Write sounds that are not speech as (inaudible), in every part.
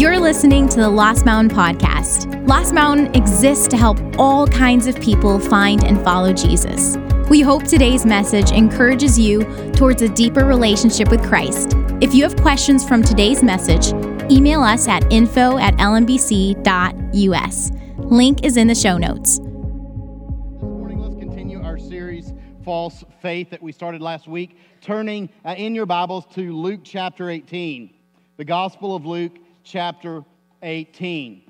You're listening to the Lost Mountain Podcast. Lost Mountain exists to help all kinds of people find and follow Jesus. We hope today's message encourages you towards a deeper relationship with Christ. If you have questions from today's message, email us at info at lmbc.us. Link is in the show notes. This morning, let's continue our series, False Faith, that we started last week, turning uh, in your Bibles to Luke chapter 18, the Gospel of Luke chapter 18.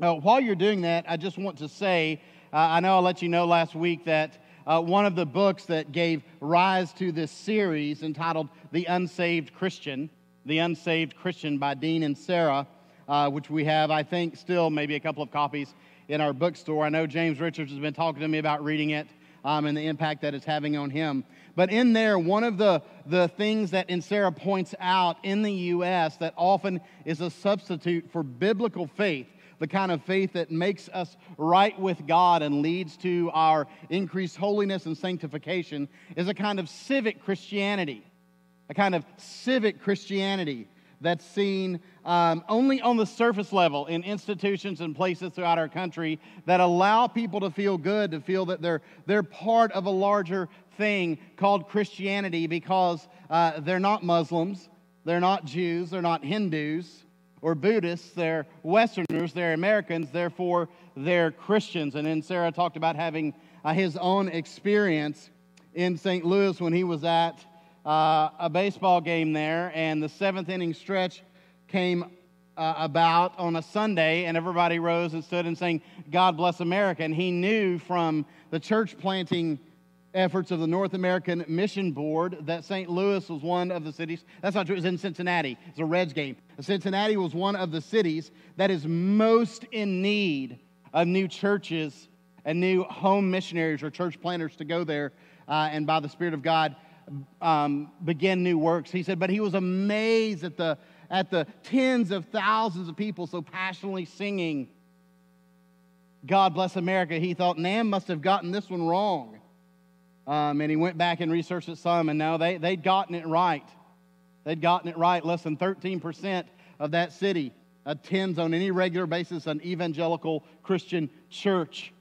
Uh, while you're doing that, I just want to say uh, I know I let you know last week that uh, one of the books that gave rise to this series, entitled The Unsaved Christian, The Unsaved Christian by Dean Inserra, uh, which we have, I think, still maybe a couple of copies in our bookstore. I know James Richards has been talking to me about reading it um, and the impact that it's having on him. But in there, one of the, the things that Inserra points out in the U.S. that often is a substitute for biblical faith, the kind of faith that makes us right with God and leads to our increased holiness and sanctification, is a kind of civic Christianity. A kind of civic Christianity that's seen um, only on the surface level in institutions and places throughout our country that allow people to feel good, to feel that they're, they're part of a larger thing called Christianity because uh, they're not Muslims, they're not Jews, they're not Hindus or Buddhists, they're Westerners, they're Americans, therefore they're Christians. And then Inserra talked about having uh, his own experience in St. Louis when he was at uh, a baseball game there, and the seventh inning stretch came uh, about on a Sunday, and everybody rose and stood and sang, God bless America. And he knew from the church planting efforts of the North American Mission Board that St. Louis was one of the cities. That's not true, it was in Cincinnati. It's a Reds game. Cincinnati was one of the cities that is most in need of new churches and new home missionaries or church planters to go there uh, and by the Spirit of God um, begin new works. He said, but he was amazed at the, at the tens of thousands of people so passionately singing, God bless America. He thought, NAMB must have gotten this one wrong. Um, and he went back and researched it some, and now they, they'd gotten it right. They'd gotten it right. Less than 13% of that city attends on any regular basis an evangelical Christian church.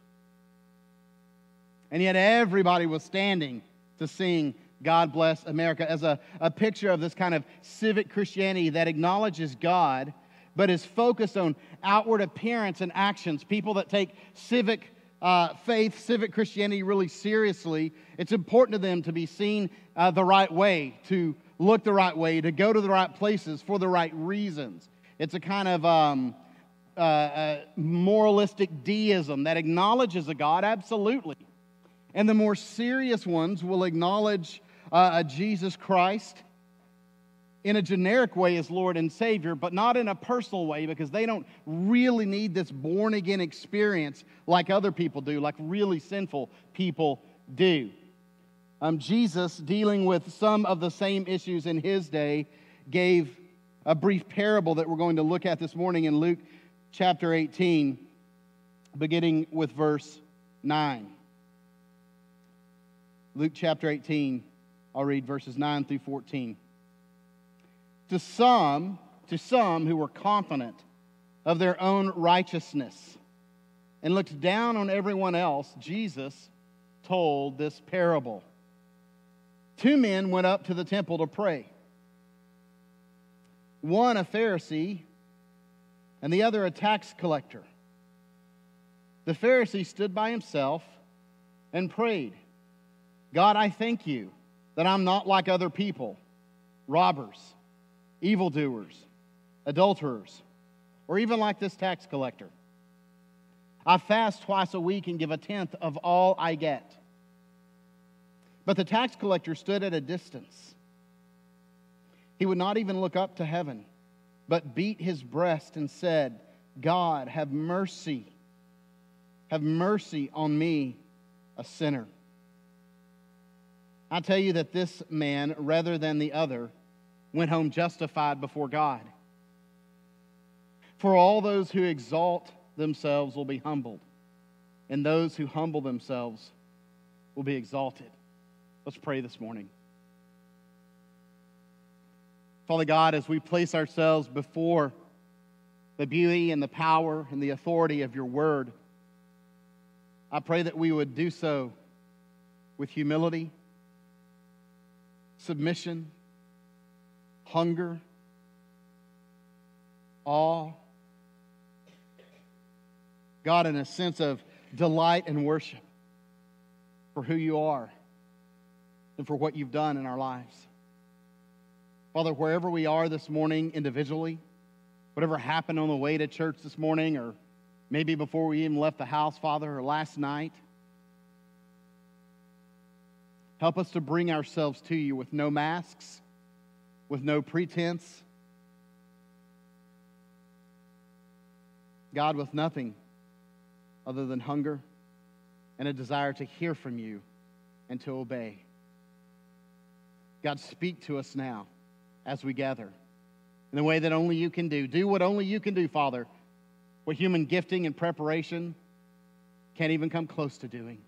And yet everybody was standing to sing God Bless America as a, a picture of this kind of civic Christianity that acknowledges God, but is focused on outward appearance and actions. People that take civic uh, faith, civic Christianity really seriously, it's important to them to be seen uh, the right way, to look the right way, to go to the right places for the right reasons. It's a kind of um, uh, uh moralistic deism that acknowledges a God, absolutely. And the more serious ones will acknowledge uh, Jesus Christ in a generic way as Lord and Savior, but not in a personal way because they don't really need this born again experience like other people do, like really sinful people do. Um, Jesus, dealing with some of the same issues in his day, gave a brief parable that we're going to look at this morning in Luke chapter 18, beginning with verse 9. Luke chapter 18, I'll read verses 9 through 14. To some, to some who were confident of their own righteousness and looked down on everyone else, Jesus told this parable. Two men went up to the temple to pray. One a Pharisee and the other a tax collector. The Pharisee stood by himself and prayed, God, I thank you that I'm not like other people robbers, evildoers, adulterers, or even like this tax collector. I fast twice a week and give a tenth of all I get. But the tax collector stood at a distance. He would not even look up to heaven, but beat his breast and said, God, have mercy. Have mercy on me, a sinner. I tell you that this man, rather than the other, went home justified before God. For all those who exalt themselves will be humbled, and those who humble themselves will be exalted. Let's pray this morning. Father God, as we place ourselves before the beauty and the power and the authority of your word. I pray that we would do so with humility, submission, hunger, awe. God, in a sense of delight and worship for who you are and for what you've done in our lives. Father, wherever we are this morning individually, whatever happened on the way to church this morning, or maybe before we even left the house, Father, or last night, help us to bring ourselves to you with no masks, with no pretense. God, with nothing other than hunger and a desire to hear from you and to obey. God, speak to us now as we gather in the way that only you can do. Do what only you can do, Father, what human gifting and preparation can't even come close to doing.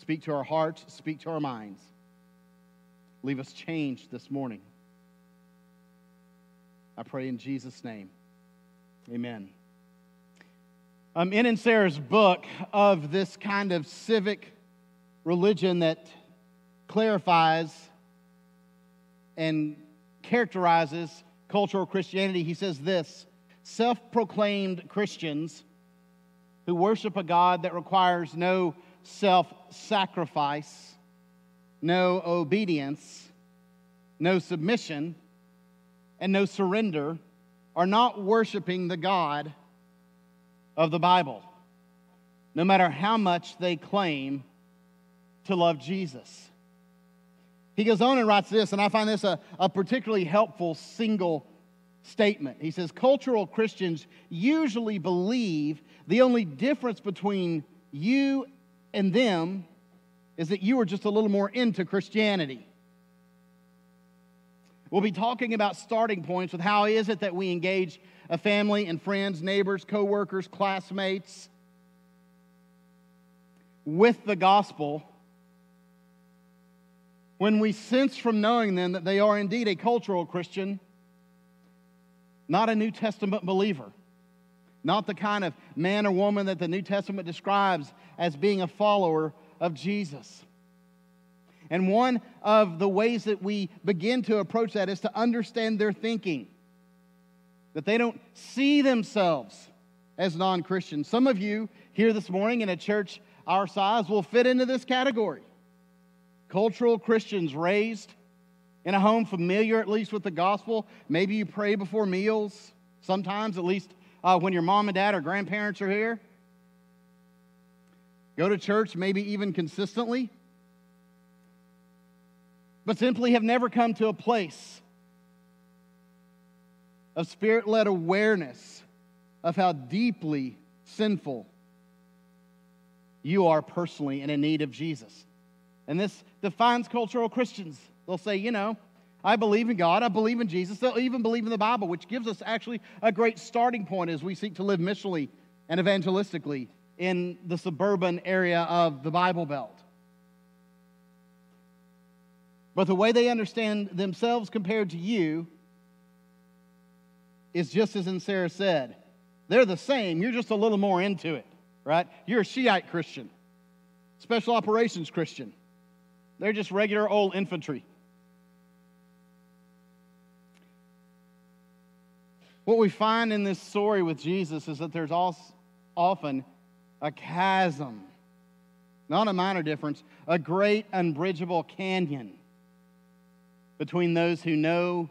Speak to our hearts, speak to our minds. Leave us changed this morning. I pray in Jesus' name. Amen. Um, in Inserra's book of this kind of civic religion that clarifies and characterizes cultural Christianity, he says this self proclaimed Christians who worship a God that requires no self sacrifice, no obedience, no submission, and no surrender are not worshiping the God of the Bible, no matter how much they claim to love Jesus. He goes on and writes this, and I find this a, a particularly helpful single statement. He says, Cultural Christians usually believe the only difference between you and them is that you are just a little more into Christianity. We'll be talking about starting points with how is it that we engage a family and friends, neighbors, coworkers, classmates with the gospel when we sense from knowing them that they are indeed a cultural Christian, not a New Testament believer, not the kind of man or woman that the New Testament describes as being a follower of Jesus. And one of the ways that we begin to approach that is to understand their thinking, that they don't see themselves as non Christians. Some of you here this morning in a church our size will fit into this category. Cultural Christians raised in a home familiar at least with the gospel. Maybe you pray before meals, sometimes, at least uh, when your mom and dad or grandparents are here. Go to church, maybe even consistently but simply have never come to a place of spirit led awareness of how deeply sinful you are personally and in need of Jesus. And this defines cultural Christians. They'll say, you know, I believe in God, I believe in Jesus. They'll even believe in the Bible, which gives us actually a great starting point as we seek to live missionally and evangelistically in the suburban area of the Bible Belt. But the way they understand themselves compared to you is just as Inserra said. They're the same, you're just a little more into it, right? You're a Shiite Christian, special operations Christian. They're just regular old infantry. What we find in this story with Jesus is that there's often a chasm, not a minor difference, a great unbridgeable canyon between those who know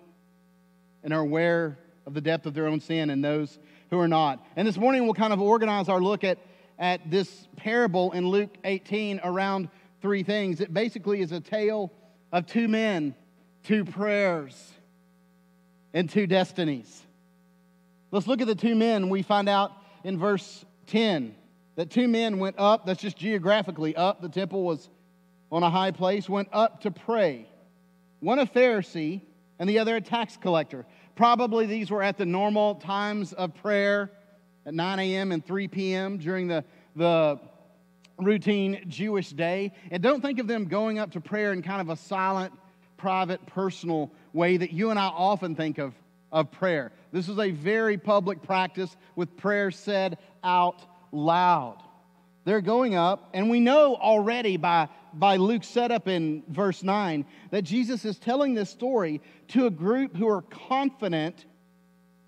and are aware of the depth of their own sin and those who are not. And this morning we'll kind of organize our look at, at this parable in Luke 18 around three things. It basically is a tale of two men, two prayers, and two destinies. Let's look at the two men. We find out in verse 10 that two men went up, that's just geographically up, the temple was on a high place, went up to pray one a Pharisee and the other a tax collector. Probably these were at the normal times of prayer at 9 a.m. and 3 p.m. during the, the routine Jewish day. And don't think of them going up to prayer in kind of a silent, private, personal way that you and I often think of of prayer. This is a very public practice with prayer said out loud. They're going up, and we know already by, by Luke's setup in verse 9 that Jesus is telling this story to a group who are confident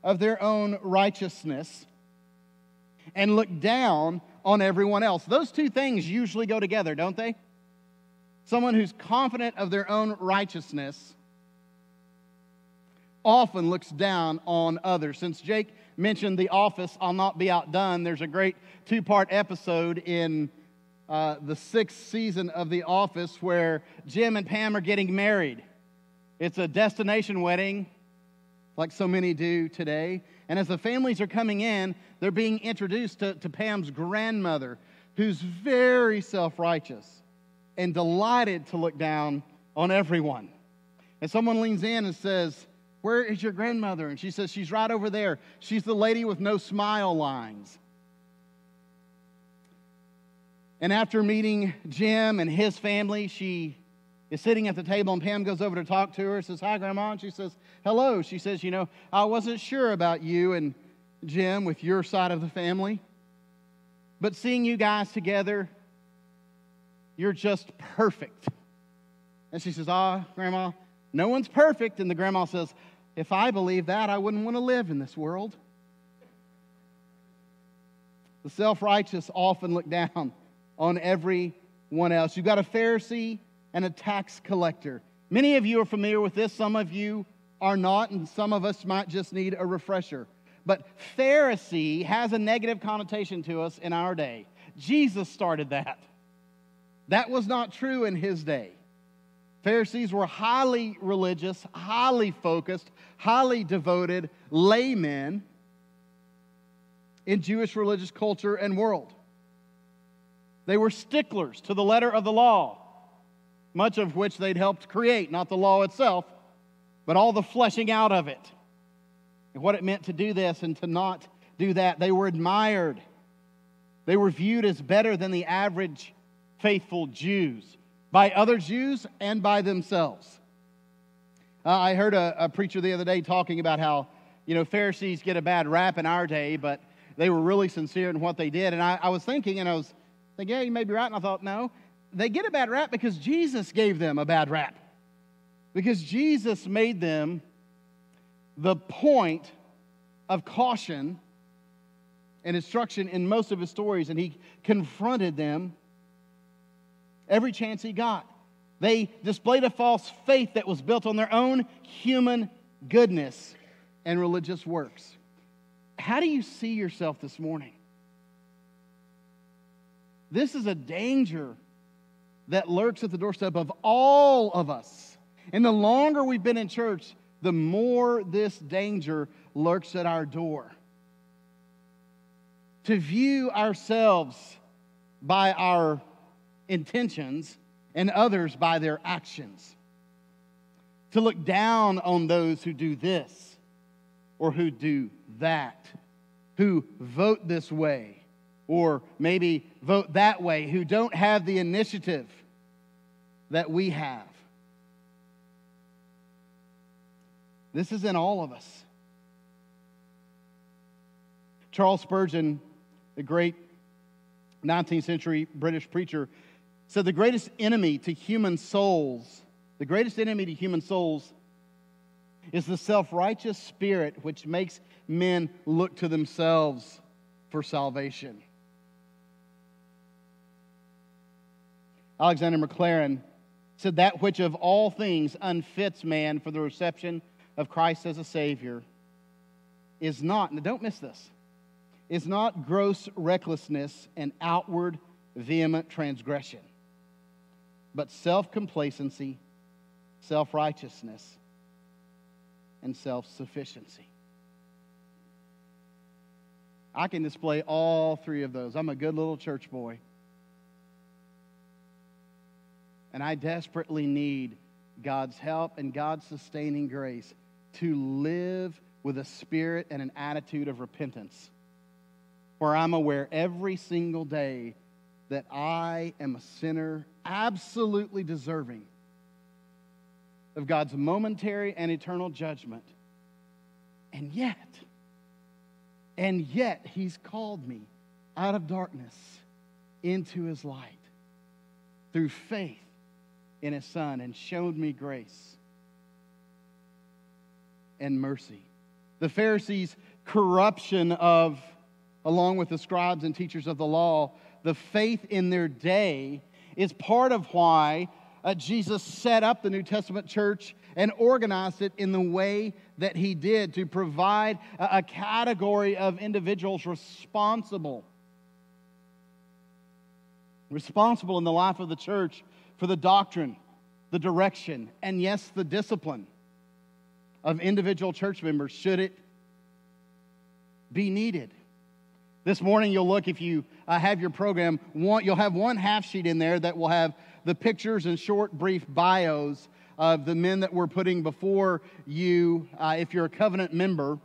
of their own righteousness and look down on everyone else. Those two things usually go together, don't they? Someone who's confident of their own righteousness often looks down on others. Since Jake mentioned The Office, I'll not be outdone. There's a great two part episode in uh, the sixth season of The Office where Jim and Pam are getting married. It's a destination wedding, like so many do today. And as the families are coming in, they're being introduced to, to Pam's grandmother, who's very self righteous and delighted to look down on everyone. And someone leans in and says, Where is your grandmother? And she says, She's right over there. She's the lady with no smile lines. And after meeting Jim and his family, she is sitting at the table, and Pam goes over to talk to her, says, Hi, Grandma. And she says, Hello. She says, You know, I wasn't sure about you and Jim with your side of the family, but seeing you guys together, you're just perfect. And she says, Ah, Grandma, no one's perfect. And the grandma says, If I believe that, I wouldn't want to live in this world. The self righteous often look down (laughs) on everyone else. You've got a Pharisee and a tax collector. Many of you are familiar with this, some of you are not, and some of us might just need a refresher. But Pharisee has a negative connotation to us in our day. Jesus started that. That was not true in his day. Pharisees were highly religious, highly focused, highly devoted laymen in Jewish religious culture and world. They were sticklers to the letter of the law much of which they'd helped create, not the law itself, but all the fleshing out of it. And what it meant to do this and to not do that. They were admired, they were viewed as better than the average faithful Jews by other Jews and by themselves. Uh, I heard a, a preacher the other day talking about how, you know, Pharisees get a bad rap in our day, but they were really sincere in what they did. And I, I was thinking, and I was thinking, yeah, you may be right. And I thought, no, they get a bad rap because Jesus gave them a bad rap. Because Jesus made them the point of caution and instruction in most of his stories, and he confronted them every chance he got. They displayed a false faith that was built on their own human goodness and religious works. How do you see yourself this morning? This is a danger that lurks at the doorstep of all of us. And the longer we've been in church, the more this danger lurks at our door. To view ourselves by our intentions and others by their actions. To look down on those who do this or who do that, who vote this way or maybe vote that way who don't have the initiative that we have. This is in all of us. Charles Spurgeon, the great 19th century British preacher, said the greatest enemy to human souls, the greatest enemy to human souls is the self righteous spirit which makes men look to themselves for salvation. Alexander Maclaren said, That which of all things unfits man for the reception of Christ as a Savior is not, now don't miss this, is not gross recklessness and outward vehement transgression, but self complacency, self righteousness, and self sufficiency. I can display all three of those. I'm a good little church boy. And I desperately need God's help and God's sustaining grace to live with a spirit and an attitude of repentance, where I'm aware every single day that I am a sinner absolutely deserving of God's momentary and eternal judgment, And yet, and yet, he's called me out of darkness into his light through faith in his son and showed me grace and mercy. The Pharisees' corruption of, along with the scribes and teachers of the law, the faith in their day is part of why uh, Jesus set up the New Testament church and organized it in the way that he did to provide a, a category of individuals responsible. Responsible in the life of the church for the doctrine, the direction, and yes, the discipline of individual church members should it be needed. This morning, you'll look, if you uh, have your program, one, you'll have one half sheet in there that will have the pictures and short, brief bios of the men that we're putting before you, uh, if you're a covenant member,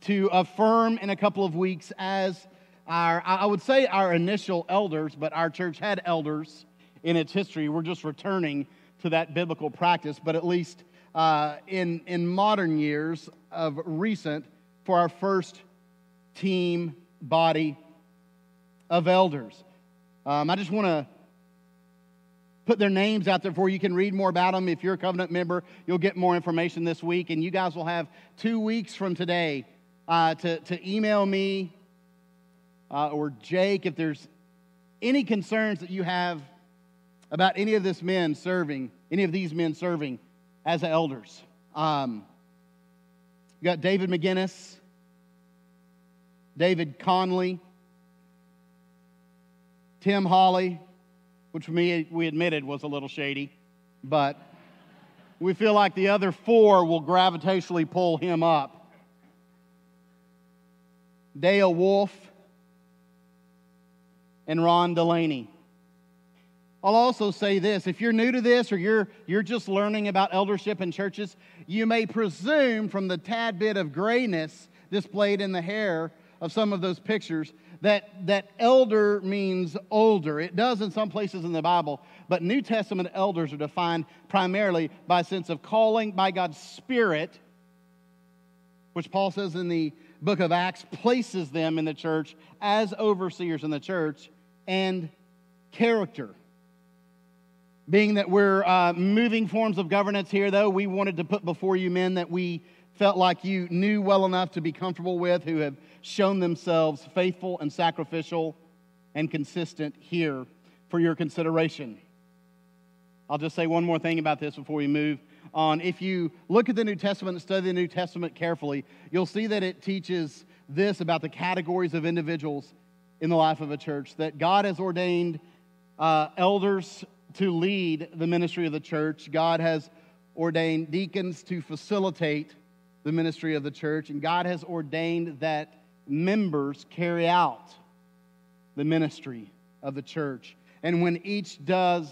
to affirm in a couple of weeks as our, I would say our initial elders, but our church had elders in its history. We're just returning to that biblical practice, but at least uh, in, in modern years of recent, for our first team body of elders. Um, I just want to put their names out there for you. You can read more about them. If you're a covenant member, you'll get more information this week. And you guys will have two weeks from today uh, to, to email me uh, or Jake if there's any concerns that you have about any of this men serving, any of these men serving as elders. Um, you got David McGinnis, David Conley, Tim Holly, which for me we admitted was a little shady, but we feel like the other four will gravitationally pull him up. Dale Wolf and Ron Delaney. I'll also say this if you're new to this or you're, you're just learning about eldership in churches, you may presume from the tad bit of grayness displayed in the hair of some of those pictures that, that elder means older. It does in some places in the Bible, but New Testament elders are defined primarily by a sense of calling by God's Spirit, which Paul says in the book of Acts places them in the church as overseers in the church, and character. Being that we're uh, moving forms of governance here, though, we wanted to put before you men that we felt like you knew well enough to be comfortable with, who have shown themselves faithful and sacrificial and consistent here for your consideration. I'll just say one more thing about this before we move on. If you look at the New Testament and study the New Testament carefully, you'll see that it teaches this about the categories of individuals in the life of a church that God has ordained uh, elders to lead the ministry of the church, God has ordained deacons to facilitate the ministry of the church, and God has ordained that members carry out the ministry of the church. And when each does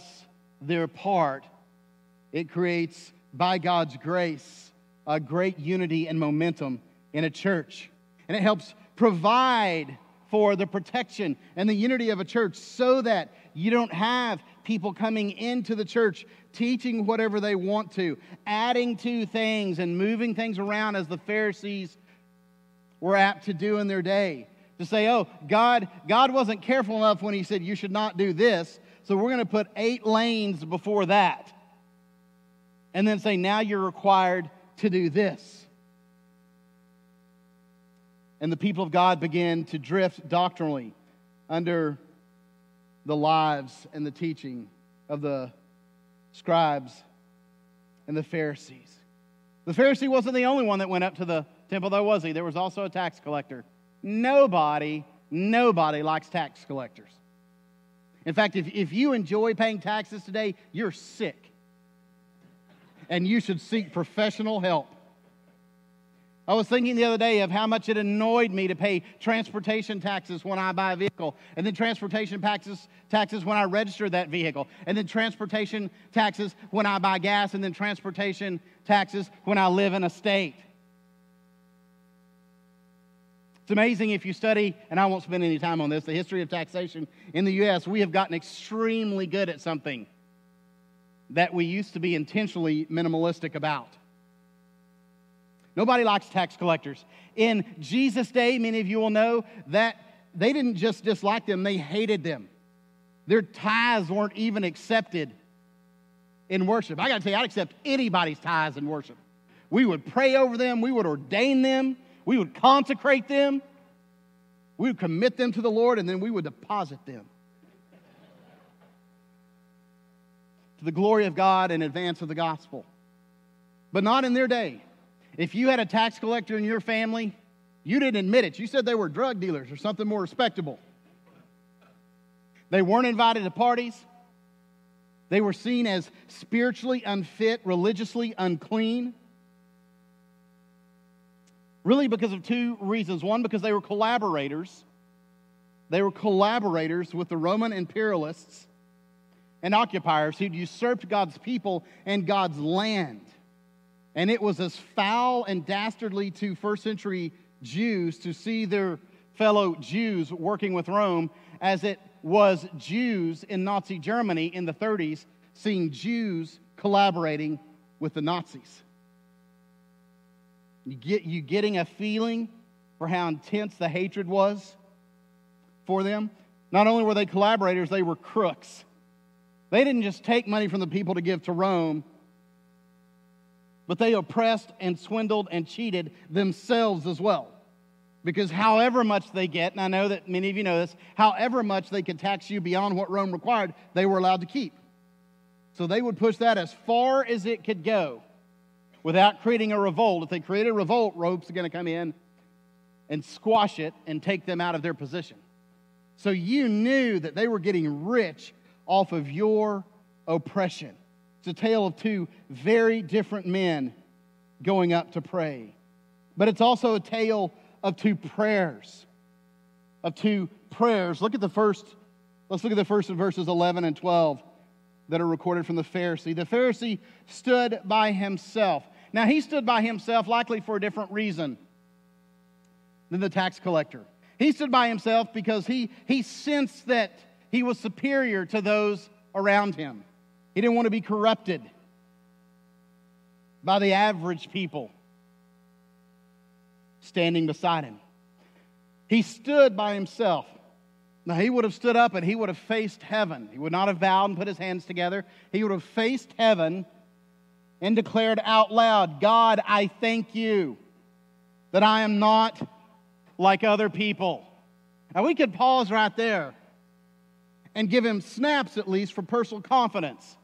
their part, it creates, by God's grace, a great unity and momentum in a church. And it helps provide for the protection and the unity of a church so that you don't have people coming into the church teaching whatever they want to, adding to things and moving things around as the Pharisees were apt to do in their day. To say, oh, God, God wasn't careful enough when He said you should not do this, so we're going to put eight lanes before that. And then say, now you're required to do this. And the people of God began to drift doctrinally under the lives and the teaching of the scribes and the Pharisees. The Pharisee wasn't the only one that went up to the temple, though, was he? There was also a tax collector. Nobody, nobody likes tax collectors. In fact, if, if you enjoy paying taxes today, you're sick. And you should seek professional help. I was thinking the other day of how much it annoyed me to pay transportation taxes when I buy a vehicle, and then transportation taxes, taxes when I register that vehicle, and then transportation taxes when I buy gas, and then transportation taxes when I live in a state. It's amazing if you study, and I won't spend any time on this, the history of taxation in the U.S., we have gotten extremely good at something that we used to be intentionally minimalistic about. Nobody likes tax collectors. In Jesus' day, many of you will know that they didn't just dislike them, they hated them. Their tithes weren't even accepted in worship. I got to tell you, I'd accept anybody's tithes in worship. We would pray over them, we would ordain them, we would consecrate them, we would commit them to the Lord, and then we would deposit them to the glory of God in advance of the gospel. But not in their day. If you had a tax collector in your family, you didn't admit it. You said they were drug dealers or something more respectable. They weren't invited to parties. They were seen as spiritually unfit, religiously unclean. Really, because of two reasons. One, because they were collaborators. They were collaborators with the Roman imperialists and occupiers who'd usurped God's people and God's land. And it was as foul and dastardly to first century Jews to see their fellow Jews working with Rome as it was Jews in Nazi Germany in the 30s seeing Jews collaborating with the Nazis. You, get, you getting a feeling for how intense the hatred was for them? Not only were they collaborators, they were crooks. They didn't just take money from the people to give to Rome, but they oppressed and swindled and cheated themselves as well. Because however much they get, and I know that many of you know this, however much they could tax you beyond what Rome required, they were allowed to keep. So they would push that as far as it could go without creating a revolt. If they created a revolt, Rome's going to come in and squash it and take them out of their position. So you knew that they were getting rich off of your oppression. It's a tale of two very different men going up to pray. But it's also a tale of two prayers. Of two prayers. Look at the first, let's look at the first verses 11 and 12 that are recorded from the Pharisee. The Pharisee stood by himself. Now, he stood by himself likely for a different reason than the tax collector. He stood by himself because he, he sensed that he was superior to those around him. He didn't want to be corrupted by the average people standing beside him. He stood by himself. Now, he would have stood up and he would have faced heaven. He would not have bowed and put his hands together. He would have faced heaven and declared out loud, God, I thank you that I am not like other people. Now, we could pause right there and give him snaps at least for personal confidence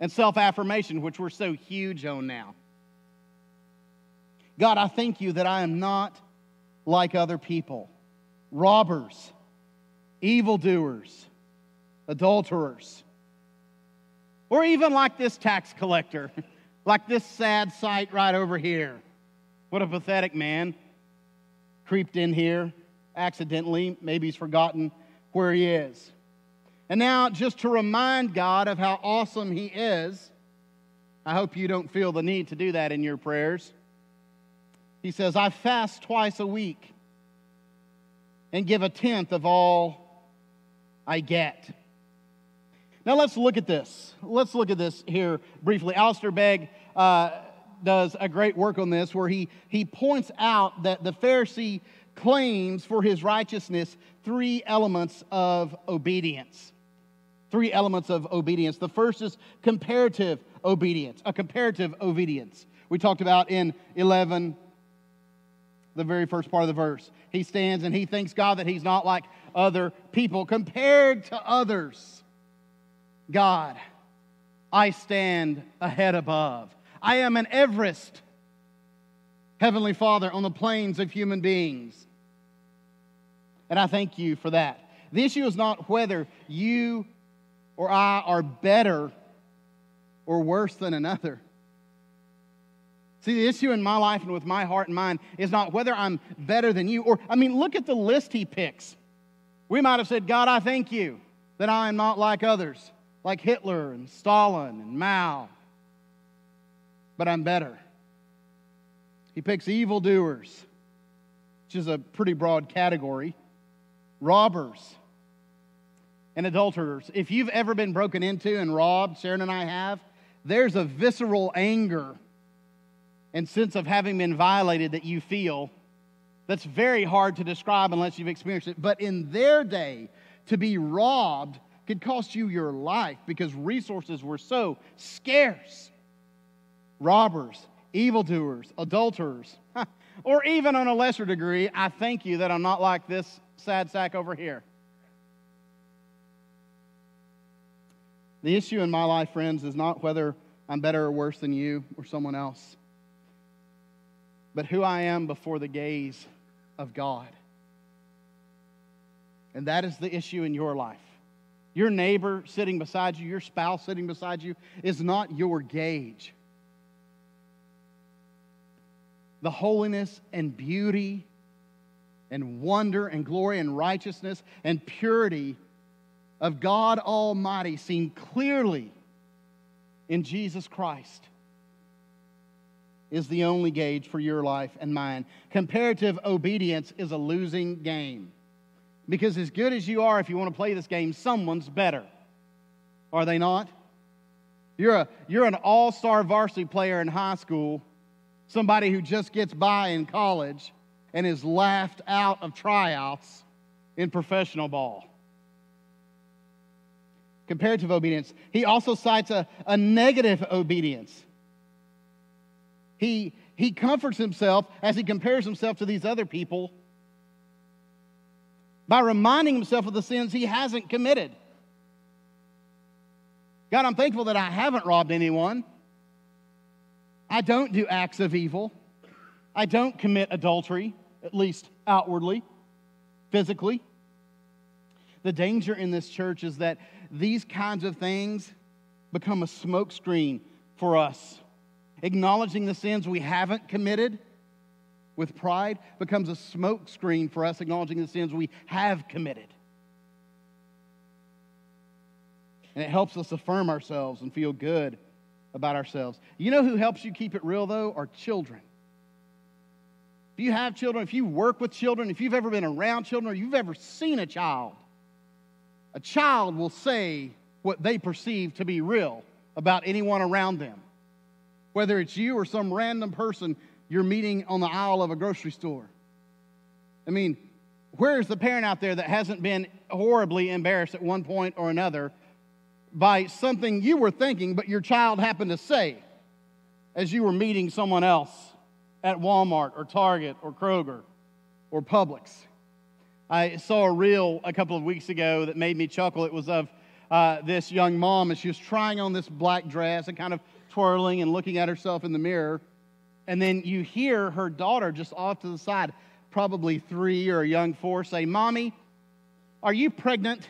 and self affirmation, which we're so huge on now. God, I thank you that I am not like other people robbers, evildoers, adulterers, or even like this tax collector, (laughs) like this sad sight right over here. What a pathetic man. Creeped in here accidentally. Maybe he's forgotten where he is. And now, just to remind God of how awesome he is, I hope you don't feel the need to do that in your prayers. He says, I fast twice a week and give a tenth of all I get. Now let's look at this. Let's look at this here briefly. Alistair Begg uh, does a great work on this where he, he points out that the Pharisee claims for his righteousness three elements of obedience. Three elements of obedience. The first is comparative obedience, a comparative obedience. We talked about in 11 the very first part of the verse. He stands and he thanks God that he's not like other people. Compared to others, God, I stand ahead above. I am an Everest, Heavenly Father, on the plains of human beings. And I thank you for that. The issue is not whether you or I are better or worse than another. See, the issue in my life and with my heart and mind is not whether I'm better than you, or, I mean, look at the list he picks. We might have said, God, I thank you that I am not like others, like Hitler and Stalin and Mao, but I'm better. He picks evildoers, which is a pretty broad category, robbers, and adulterers. If you've ever been broken into and robbed, Sharon and I have, there's a visceral anger and sense of having been violated that you feel that's very hard to describe unless you've experienced it. But in their day, to be robbed could cost you your life because resources were so scarce. Robbers, evildoers, adulterers, (laughs) or even on a lesser degree, I thank you that I'm not like this sad sack over here. The issue in my life, friends, is not whether I'm better or worse than you or someone else, but who I am before the gaze of God. And that is the issue in your life. Your neighbor sitting beside you, your spouse sitting beside you, is not your gauge. The holiness and beauty and wonder and glory and righteousness and purity of God Almighty seen clearly in Jesus Christ is the only gauge for your life and mine. Comparative obedience is a losing game. Because as good as you are, if you want to play this game, someone's better. Are they not? You're, a, you're an all star varsity player in high school, somebody who just gets by in college and is laughed out of tryouts in professional ball. Comparative obedience. He also cites a, a negative obedience. He, he comforts himself as he compares himself to these other people by reminding himself of the sins he hasn't committed. God, I'm thankful that I haven't robbed anyone. I don't do acts of evil. I don't commit adultery, at least outwardly, physically. The danger in this church is that these kinds of things become a smokescreen for us. Acknowledging the sins we haven't committed with pride becomes a smokescreen for us acknowledging the sins we have committed. And it helps us affirm ourselves and feel good about ourselves. You know who helps you keep it real, though? Are children. If you have children, if you work with children, if you've ever been around children, or you've ever seen a child, a child will say what they perceive to be real about anyone around them. Whether it's you or some random person you're meeting on the aisle of a grocery store. I mean, where's the parent out there that hasn't been horribly embarrassed at one point or another by something you were thinking, but your child happened to say as you were meeting someone else at Walmart or Target or Kroger or Publix? I saw a reel a couple of weeks ago that made me chuckle. It was of uh, this young mom, and she was trying on this black dress and kind of twirling and looking at herself in the mirror. And then you hear her daughter just off to the side, probably three or a young four, say, Mommy, are you pregnant?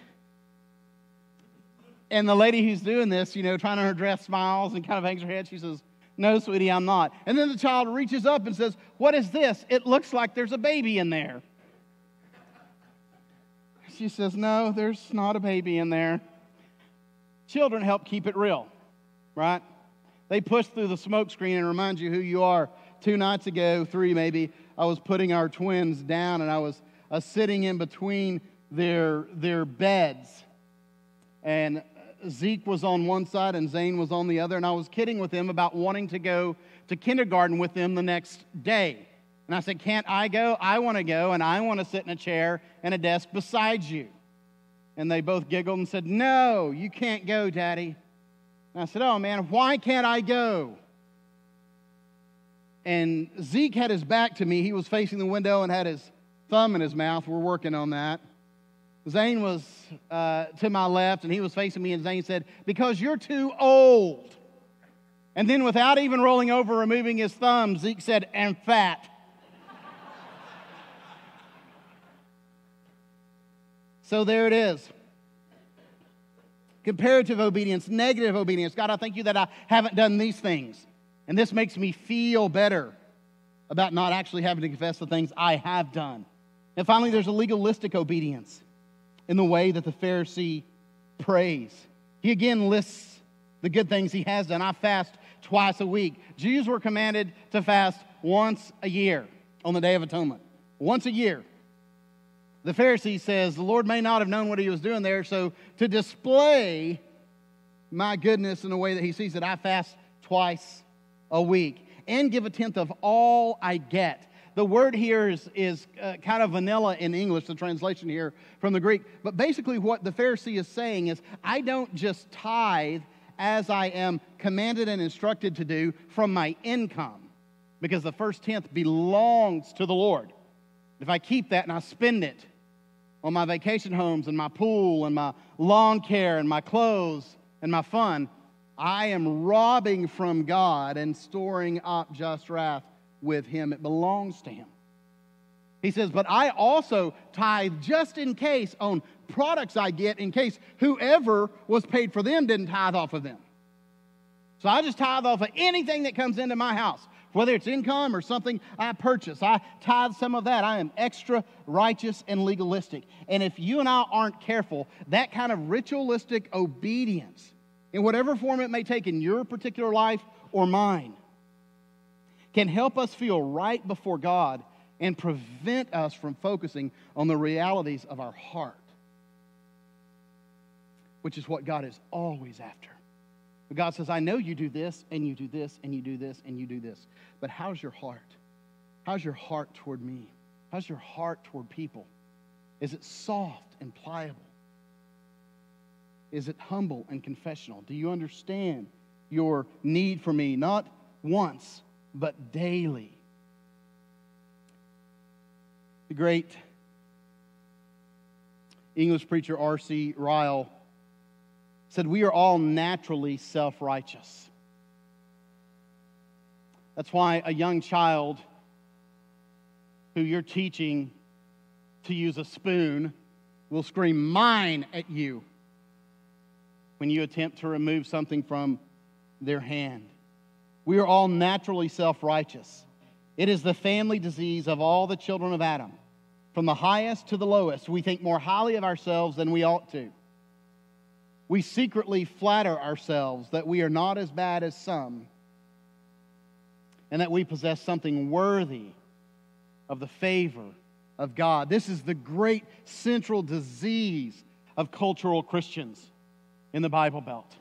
And the lady who's doing this, you know, trying on her dress, smiles and kind of hangs her head. She says, No, sweetie, I'm not. And then the child reaches up and says, What is this? It looks like there's a baby in there. She says, No, there's not a baby in there. Children help keep it real, right? They push through the smokescreen and remind you who you are. Two nights ago, three maybe, I was putting our twins down and I was uh, sitting in between their, their beds. And Zeke was on one side and Zane was on the other. And I was kidding with him about wanting to go to kindergarten with them the next day. And I said, Can't I go? I want to go, and I want to sit in a chair and a desk beside you. And they both giggled and said, No, you can't go, Daddy. And I said, Oh man, why can't I go? And Zeke had his back to me. He was facing the window and had his thumb in his mouth. We're working on that. Zane was uh, to my left and he was facing me, and Zane said, Because you're too old. And then, without even rolling over, or removing his thumb, Zeke said, And fat. So there it is comparative obedience, negative obedience. God, I thank you that I haven't done these things. And this makes me feel better about not actually having to confess the things I have done. And finally, there's a legalistic obedience in the way that the Pharisee prays. He again lists the good things he has done. I fast twice a week. Jews were commanded to fast once a year on the Day of Atonement. Once a year. The Pharisee says, The Lord may not have known what he was doing there, so to display my goodness in the way that he sees it, I fast twice a week. and give a tenth of all I get. The word here is, is uh, kind of vanilla in English, the translation here from the Greek. But basically, what the Pharisee is saying is, I don't just tithe as I am commanded and instructed to do from my income, because the first tenth belongs to the Lord. If I keep that and I spend it on my vacation homes and my pool and my lawn care and my clothes and my fun, I am robbing from God and storing up just wrath with him. It belongs to him. He says, But I also tithe just in case on products I get, in case whoever was paid for them didn't tithe off of them. So I just tithe off of anything that comes into my house, whether it's income or something I purchase. I tithe some of that. I am extra righteous and legalistic. And if you and I aren't careful, that kind of ritualistic obedience, in whatever form it may take in your particular life or mine, can help us feel right before God and prevent us from focusing on the realities of our heart, which is what God is always after. But God says, I know you do this, and you do this, and you do this, and you do this. But how's your heart? How's your heart toward me? How's your heart toward people? Is it soft and pliable? Is it humble and confessional? Do you understand your need for me, not once, but daily. The great English preacher R.C. Ryle said, We are all naturally self righteous. That's why a young child who you're teaching to use a spoon will scream mine at you when you attempt to remove something from their hand. We are all naturally self righteous. It is the family disease of all the children of Adam. From the highest to the lowest, we think more highly of ourselves than we ought to. We secretly flatter ourselves that we are not as bad as some and that we possess something worthy of the favor of God. This is the great central disease of cultural Christians in the Bible Belt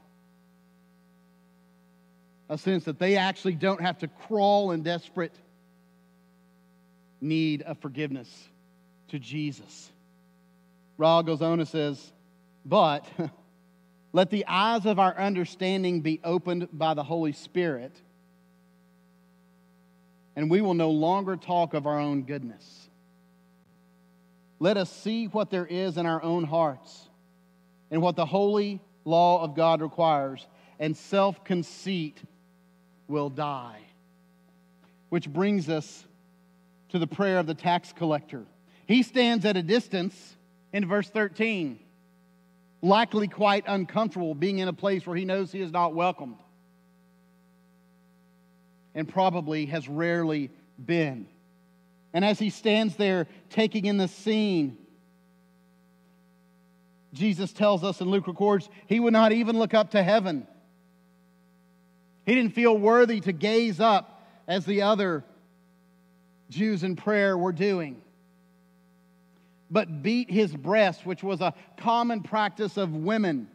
a sense that they actually don't have to crawl in desperate need of forgiveness to Jesus. Ryle goes on and says, But (laughs) let the eyes of our understanding be opened by the Holy Spirit, and we will no longer talk of our own goodness. Let us see what there is in our own hearts and what the holy law of God requires, and self conceit will die. Which brings us to the prayer of the tax collector. He stands at a distance in verse 13, likely quite uncomfortable being in a place where he knows he is not welcomed. And probably has rarely been. And as he stands there taking in the scene, Jesus tells us, and Luke records, he would not even look up to heaven. He didn't feel worthy to gaze up as the other Jews in prayer were doing, but beat his breast, which was a common practice of women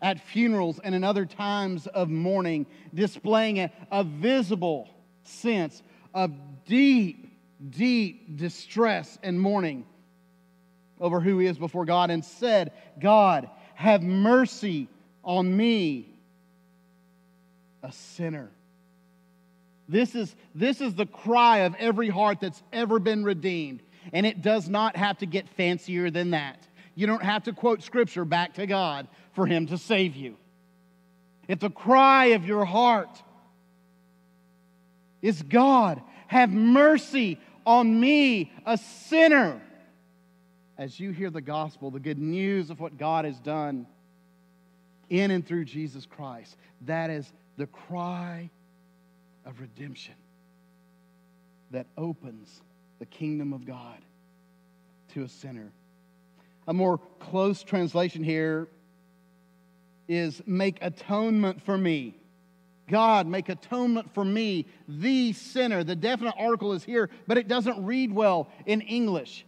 at funerals and in other times of mourning, displaying a, a visible sense of deep, deep distress and mourning over who he is before God, and said, God, have mercy on me, a sinner. This is, this is the cry of every heart that's ever been redeemed. And it does not have to get fancier than that. You don't have to quote scripture back to God for Him to save you. If the cry of your heart is God, have mercy on me, a sinner. As you hear the gospel, the good news of what God has done in and through Jesus Christ, that is the cry of redemption that opens the kingdom of God to a sinner. A more close translation here is make atonement for me. God, make atonement for me, the sinner. The definite article is here, but it doesn't read well in English.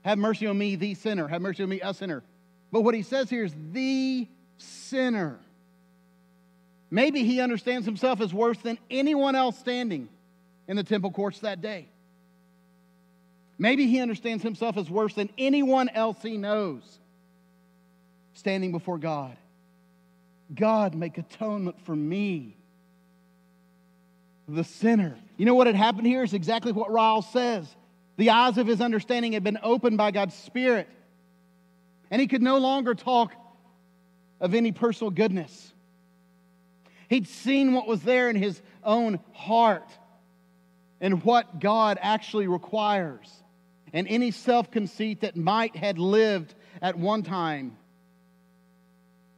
Have mercy on me, the sinner. Have mercy on me, a sinner. But what he says here is the sinner. Maybe he understands himself as worse than anyone else standing in the temple courts that day. Maybe he understands himself as worse than anyone else he knows standing before God. God, make atonement for me, the sinner. You know what had happened here is exactly what Ryle's says. The eyes of his understanding had been opened by God's Spirit, and he could no longer talk of any personal goodness. He'd seen what was there in his own heart and what God actually requires, and any self conceit that might had lived at one time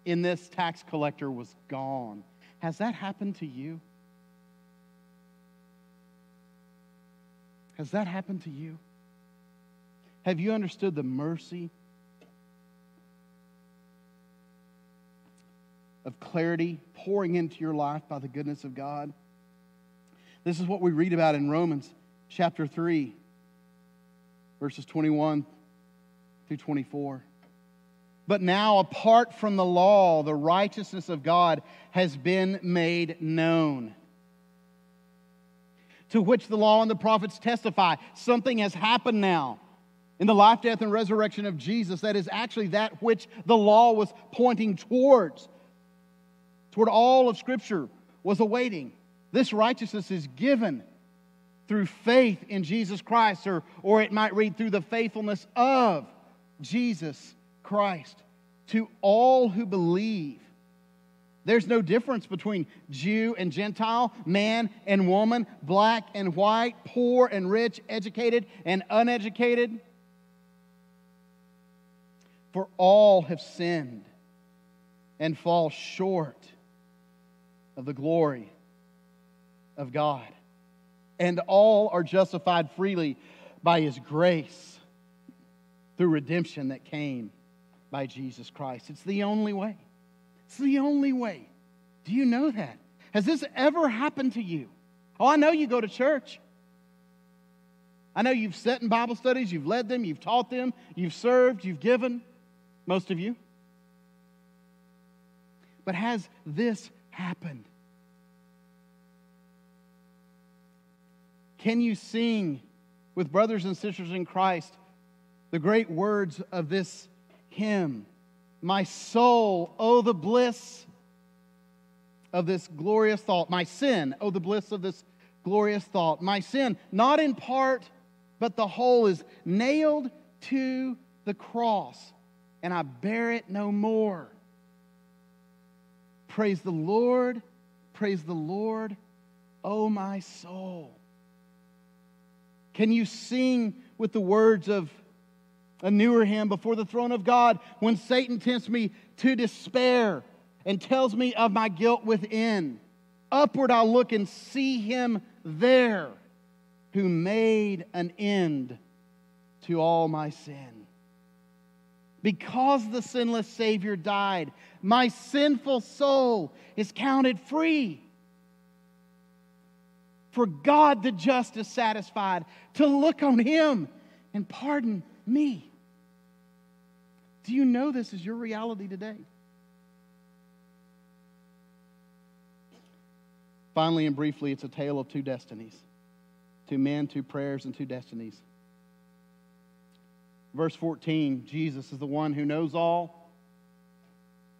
in this tax collector was gone. Has that happened to you? Has that happened to you? Have you understood the mercy of clarity pouring into your life by the goodness of God? This is what we read about in Romans chapter 3, verses 21 through 24. But now, apart from the law, the righteousness of God has been made known. To which the law and the prophets testify. Something has happened now in the life, death, and resurrection of Jesus that is actually that which the law was pointing towards, toward all of Scripture was awaiting. This righteousness is given through faith in Jesus Christ, or, or it might read through the faithfulness of Jesus Christ to all who believe. There's no difference between Jew and Gentile, man and woman, black and white, poor and rich, educated and uneducated. For all have sinned and fall short of the glory of God. And all are justified freely by his grace through redemption that came by Jesus Christ. It's the only way. It's the only way. Do you know that? Has this ever happened to you? Oh, I know you go to church. I know you've sat in Bible studies, you've led them, you've taught them, you've served, you've given, most of you. But has this happened? Can you sing with brothers and sisters in Christ the great words of this hymn. My soul, oh, the bliss of this glorious thought. My sin, oh, the bliss of this glorious thought. My sin, not in part, but the whole, is nailed to the cross, and I bear it no more. Praise the Lord, praise the Lord, oh, my soul. Can you sing with the words of a newer hymn before the throne of God when Satan tempts me to despair and tells me of my guilt within. Upward I'll look and see him there who made an end to all my sin. Because the sinless Savior died, my sinful soul is counted free. For God the just is satisfied to look on him and pardon me. Do you know this is your reality today? Finally and briefly, it's a tale of two destinies two men, two prayers, and two destinies. Verse 14 Jesus is the one who knows all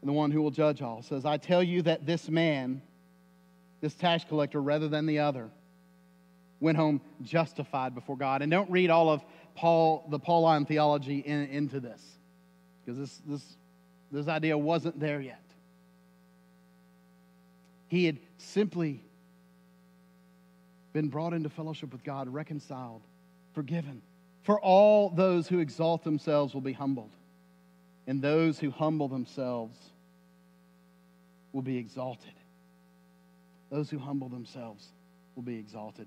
and the one who will judge all. Says, I tell you that this man, this tax collector, rather than the other, went home justified before God. And don't read all of Paul, the Pauline theology in, into this, because this, this, this idea wasn't there yet. He had simply been brought into fellowship with God, reconciled, forgiven. For all those who exalt themselves will be humbled, and those who humble themselves will be exalted. Those who humble themselves will be exalted.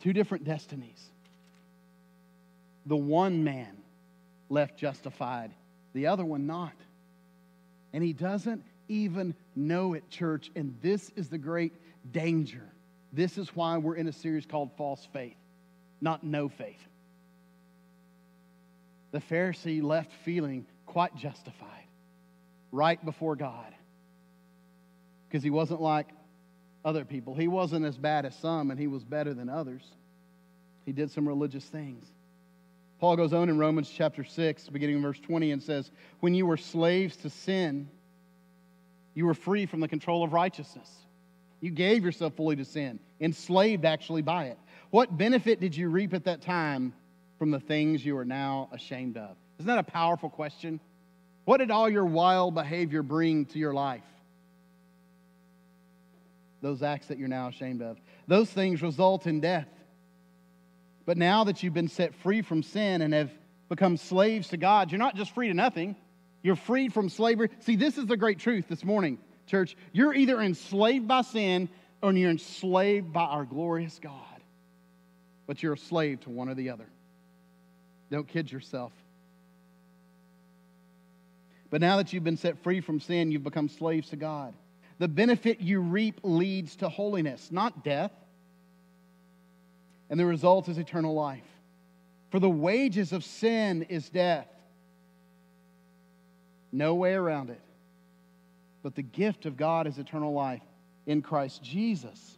Two different destinies. The one man left justified, the other one not. And he doesn't even know it, church. And this is the great danger. This is why we're in a series called False Faith, not No Faith. The Pharisee left feeling quite justified right before God. because he wasn't like other people. He wasn't as bad as some, and he was better than others. He did some religious things. Paul goes on in Romans chapter 6, beginning in verse 20, and says, When you were slaves to sin, you were free from the control of righteousness. You gave yourself fully to sin, enslaved actually by it. What benefit did you reap at that time from the things you are now ashamed of? Isn't that a powerful question? What did all your wild behavior bring to your life? Those acts that you're now ashamed of. Those things result in death. But now that you've been set free from sin and have become slaves to God, you're not just free to nothing, you're freed from slavery. See, this is the great truth this morning, church. You're either enslaved by sin or you're enslaved by our glorious God. But you're a slave to one or the other. Don't kid yourself. But now that you've been set free from sin, you've become slaves to God. The benefit you reap leads to holiness, not death. And the result is eternal life. For the wages of sin is death. No way around it. But the gift of God is eternal life in Christ Jesus,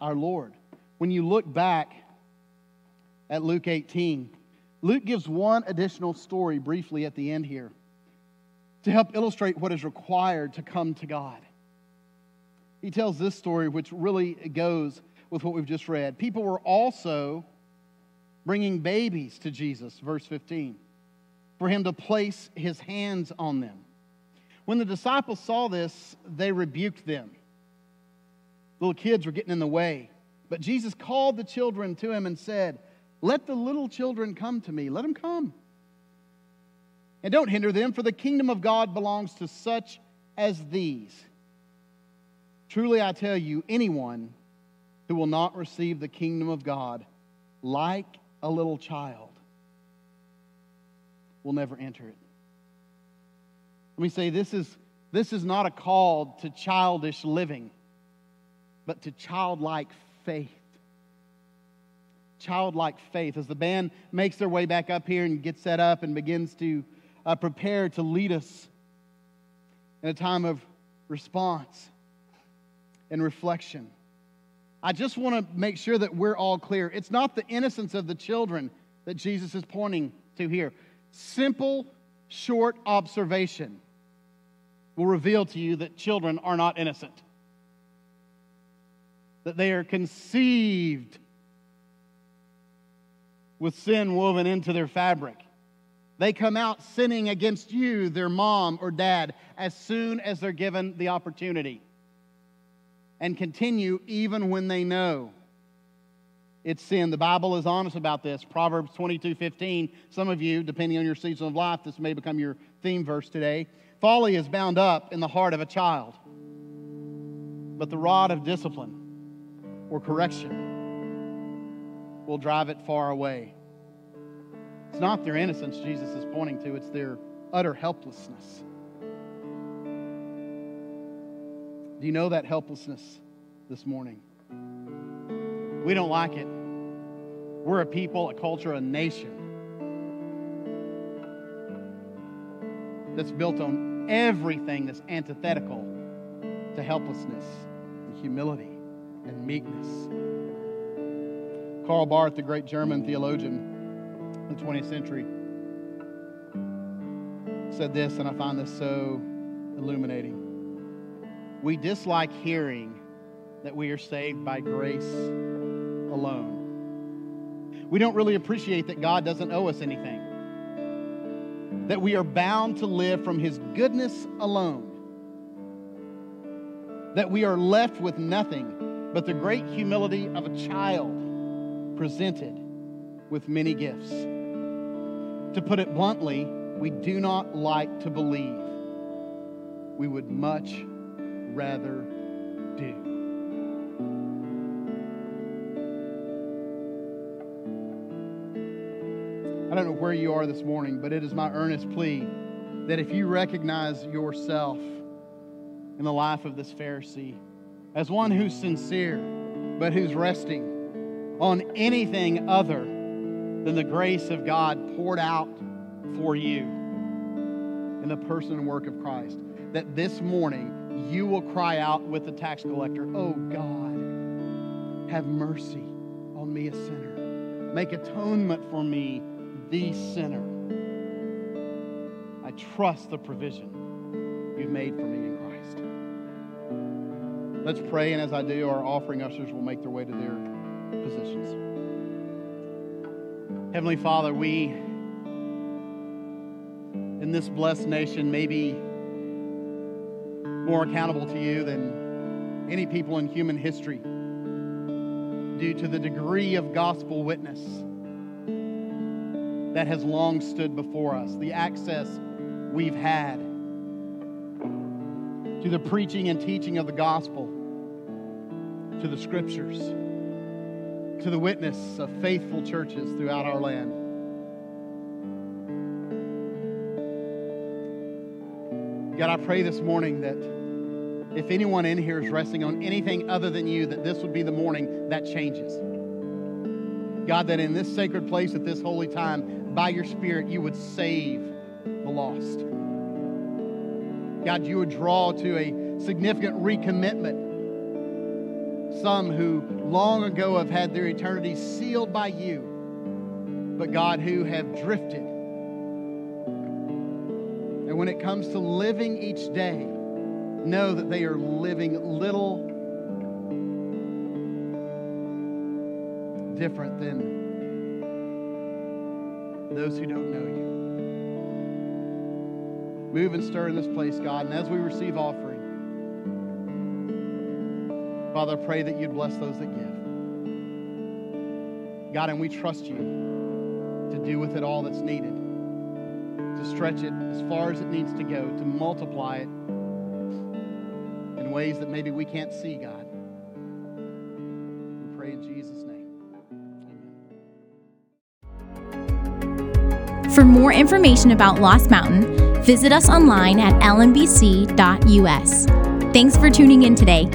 our Lord. When you look back at Luke 18, Luke gives one additional story briefly at the end here to help illustrate what is required to come to God. He tells this story, which really goes with what we've just read. People were also bringing babies to Jesus, verse 15, for him to place his hands on them. When the disciples saw this, they rebuked them. Little kids were getting in the way. But Jesus called the children to him and said, let the little children come to me. Let them come. And don't hinder them, for the kingdom of God belongs to such as these. Truly, I tell you, anyone who will not receive the kingdom of God like a little child will never enter it. Let me say this is, this is not a call to childish living, but to childlike faith childlike faith. As the band makes their way back up here and gets set up and begins to uh, prepare to lead us in a time of response and reflection. I just want to make sure that we're all clear. It's not the innocence of the children that Jesus is pointing to here. Simple, short observation will reveal to you that children are not innocent, that they are conceived with sin woven into their fabric. They come out sinning against you, their mom or dad, as soon as they're given the opportunity and continue even when they know it's sin. The Bible is honest about this. Proverbs 22 15. Some of you, depending on your season of life, this may become your theme verse today. Folly is bound up in the heart of a child, but the rod of discipline or correction will drive it far away. It's not their innocence Jesus is pointing to, it's their utter helplessness. Do you know that helplessness this morning? We don't like it. We're a people, a culture, a nation that's built on everything that's antithetical to helplessness and humility and meekness. Karl Barth, the great German theologian the 20th century, said this, and I find this so illuminating. We dislike hearing that we are saved by grace alone. We don't really appreciate that God doesn't owe us anything, that we are bound to live from His goodness alone, that we are left with nothing but the great humility of a child presented with many gifts. To put it bluntly, we do not like to believe. We would much rather do. I don't know where you are this morning, but it is my earnest plea that if you recognize yourself in the life of this Pharisee as one who's sincere, but who's resting on anything other than the grace of God poured out for you in the person and work of Christ. that this morning you will cry out with the tax collector, Oh God, have mercy on me, a sinner. Make atonement for me, the sinner. I trust the provision you've made for me in Christ. Let's pray, and as I do, our offering ushers will make their way to their positions. Heavenly Father, we in this blessed nation may be more accountable to you than any people in human history due to the degree of gospel witness that has long stood before us, the access we've had to the preaching and teaching of the gospel, to the scriptures, to the witness of faithful churches throughout our land. God, I pray this morning that if anyone in here is resting on anything other than you, that this would be the morning that changes. God, that in this sacred place at this holy time, by your Spirit, you would save the lost. God, you would draw to a significant recommitment some who long ago have had their eternity sealed by you, but God, who have drifted and when it comes to living each day, know that they are living little different than those who don't know you. Move and stir in this place, God. And as we receive offering, Father, I pray that you'd bless those that give. God, and we trust you to do with it all that's needed to stretch it as far as it needs to go, to multiply it in ways that maybe we can't see, God. We pray in Jesus' name. For more information about Lost Mountain, visit us online at lmbc.us. Thanks for tuning in today.